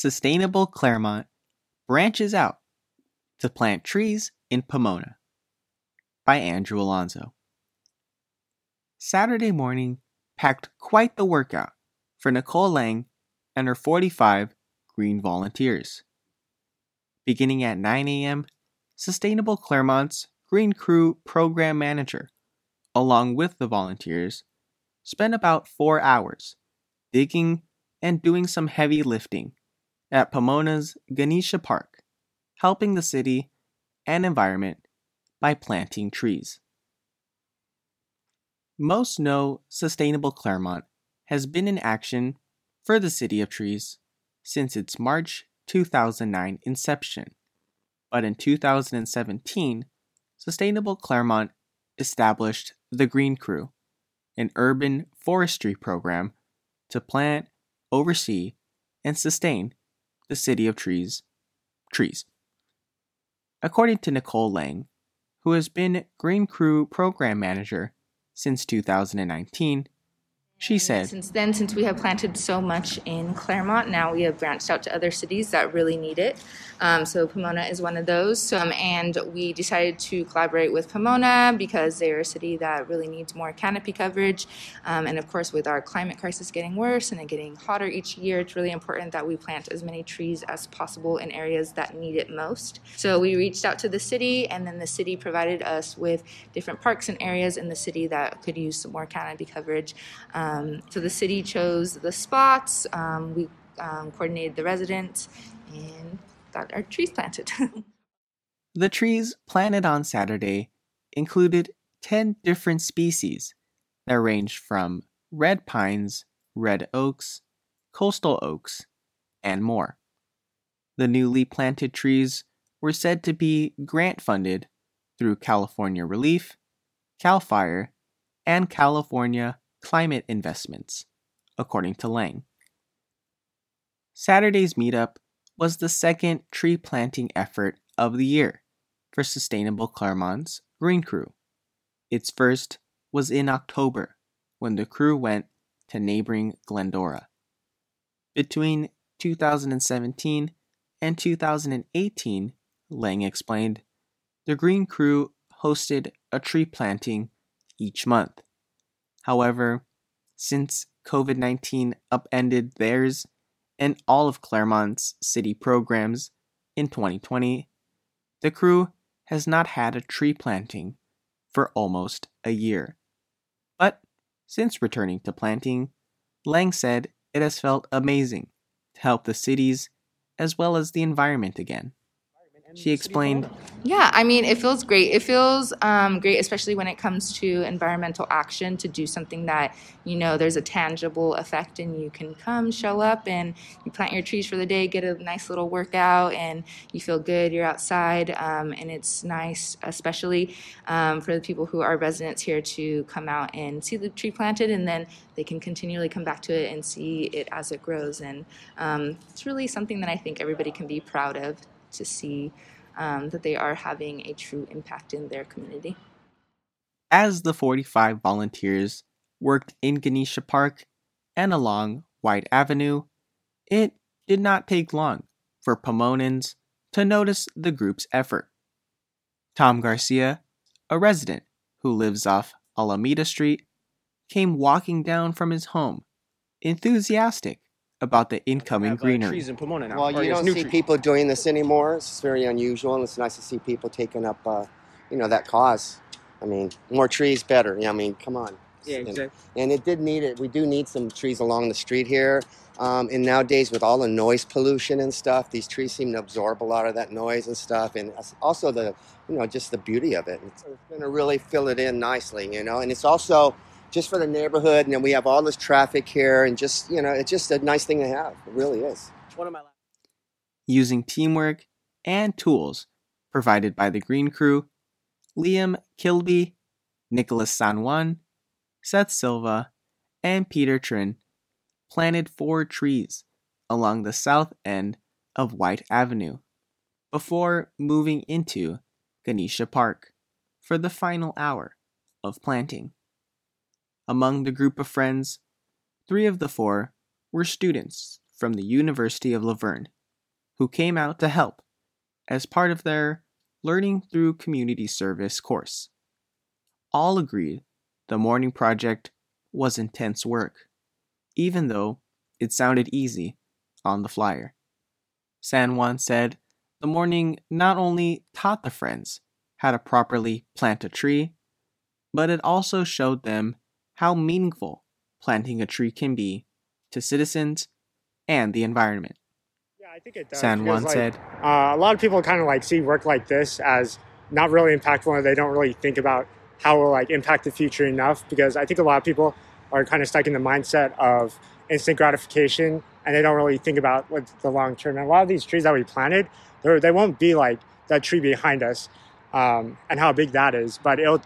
Sustainable Claremont branches out to plant trees in Pomona by Andrew Alonzo. Saturday morning packed quite the workout for Nicole Lang and her 45 green volunteers. Beginning at 9 a.m., Sustainable Claremont's Green Crew program manager, along with the volunteers, spent about four hours digging and doing some heavy lifting at Pomona's Ganesha Park, helping the city and environment by planting trees. Most know Sustainable Claremont has been in action for the City of Trees since its March 2009 inception. But in 2017, Sustainable Claremont established the Green Crew, an urban forestry program to plant, oversee, and sustain the City of Trees trees. According to Nicole Lang, who has been Green Crew program manager since 2019, she said, Since then, since we have planted so much in Claremont, now we have branched out to other cities that really need it. Um, so Pomona is one of those. Um, and we decided to collaborate with Pomona because they're a city that really needs more canopy coverage. Um, and of course, with our climate crisis getting worse and it getting hotter each year, it's really important that we plant as many trees as possible in areas that need it most. So we reached out to the city, and then the city provided us with different parks and areas in the city that could use some more canopy coverage. Um, so the city chose the spots. Um, we um, coordinated the residents and got our trees planted. the trees planted on Saturday included 10 different species that ranged from red pines, red oaks, coastal oaks, and more. The newly planted trees were said to be grant funded through California ReLeaf, CAL FIRE, and California climate investments, according to Lang. Saturday's meetup was the second tree planting effort of the year for Sustainable Claremont's Green Crew. Its first was in October when the crew went to neighboring Glendora. Between 2017 and 2018, Lang explained, the Green Crew hosted a tree planting each month. However, since COVID 19 upended theirs and all of Claremont's city programs in 2020, the crew has not had a tree planting for almost a year. But since returning to planting, Lang said it has felt amazing to help the cities as well as the environment again. She explained, Yeah, I mean, it feels great. It feels um, great, especially when it comes to environmental action, to do something that, you know, there's a tangible effect and you can come, show up, and you plant your trees for the day, get a nice little workout, and you feel good. You're outside, um, and it's nice, especially um, for the people who are residents here to come out and see the tree planted, and then they can continually come back to it and see it as it grows. And um, it's really something that I think everybody can be proud of to see um, that they are having a true impact in their community. As the 45 volunteers worked in Ganesha Park and along White Avenue, it did not take long for Pomonans to notice the group's effort. Tom Garcia, a resident who lives off Alameda Street, came walking down from his home, enthusiastic about the incoming have, uh, greenery. trees in Pomona now. Well, you don't see trees. people doing this anymore. It's very unusual, and it's nice to see people taking up, uh, you know, that cause. I mean, more trees, better. Yeah, I mean, come on. Yeah, And- exactly. And it did need it. We do need some trees along the street here. Um, and nowadays, with all the noise pollution and stuff, these trees seem to absorb a lot of that noise and stuff. And also the, you know, just the beauty of it. It's going to really fill it in nicely, you know. And it's also just for the neighborhood. And then we have all this traffic here, and just, you know, it's just a nice thing to have. It really is. One of my Using teamwork and tools provided by the Green Crew, Liam Kilby, Nicholas San Juan, Seth Silva, and Peter Trin planted four trees along the south end of White Avenue before moving into Ganesha Park for the final hour of planting. Among the group of friends, three of the four were students from the University of La Verne who came out to help as part of their Learning Through Community Service course. All agreed the morning project was intense work, even though it sounded easy on the flyer. San Juan said the morning not only taught the friends how to properly plant a tree, but it also showed them how meaningful planting a tree can be to citizens and the environment. Yeah, I think it does. San Juan because, said, uh, a lot of people kind of like see work like this as not really impactful, and they don't really think about how it will like impact the future enough. Because I think a lot of people are kind of stuck in the mindset of instant gratification, and they don't really think about what the long term. And a lot of these trees that we planted, they won't be like that tree behind us, um, and how big that is, but it'll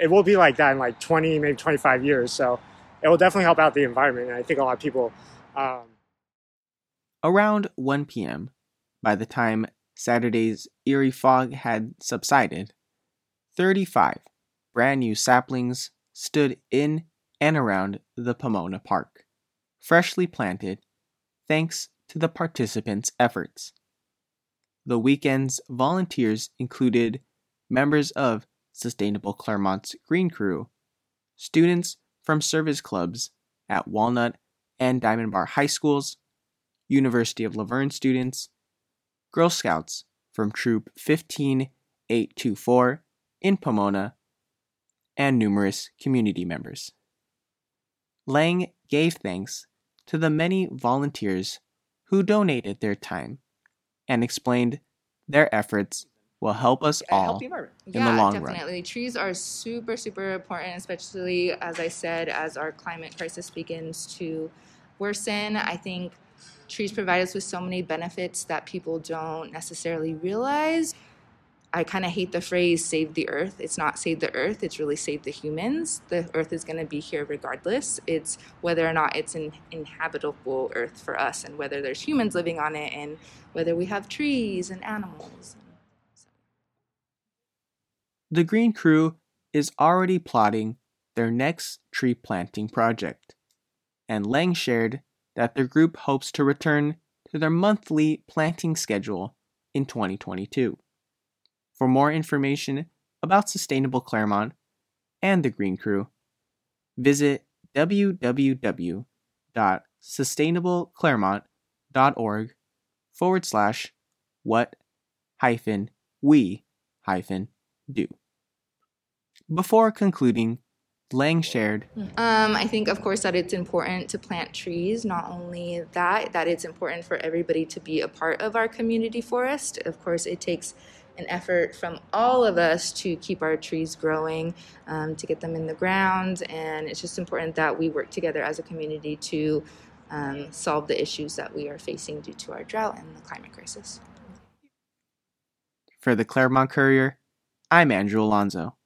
it will be like that in like 20, maybe 25 years. So it will definitely help out the environment. And I think a lot of people. Um, Around 1 p.m., by the time Saturday's eerie fog had subsided, 35 brand new saplings stood in and around the Pomona Park, freshly planted thanks to the participants' efforts. The weekend's volunteers included members of Sustainable Claremont's Green Crew, students from service clubs at Walnut and Diamond Bar High Schools, University of La Verne students, Girl Scouts from Troop 15824 in Pomona, and numerous community members. Lang gave thanks to the many volunteers who donated their time and explained their efforts will help us all help in the yeah, long run. definitely. Trees are super, super important, especially as I said, as our climate crisis begins to worsen. I think trees provide us with so many benefits that people don't necessarily realize. I kind of hate the phrase save the earth. It's not save the earth, it's really save the humans. The earth is going to be here regardless. It's whether or not it's an inhabitable earth for us and whether there's humans living on it and whether we have trees and animals. The Green Crew is already plotting their next tree planting project, and Lang shared that their group hopes to return to their monthly planting schedule in 2022. For more information about Sustainable Claremont and the Green Crew, visit www.sustainableclaremont.org forward slash what hyphen we hyphen do. Before concluding, Lang shared Um, I think, of course, that it's important to plant trees. Not only that, that it's important for everybody to be a part of our community forest. Of course, it takes an effort from all of us to keep our trees growing, um, to get them in the ground, and it's just important that we work together as a community to um, solve the issues that we are facing due to our drought and the climate crisis. for the Claremont Courier, I'm Andrew Alonzo.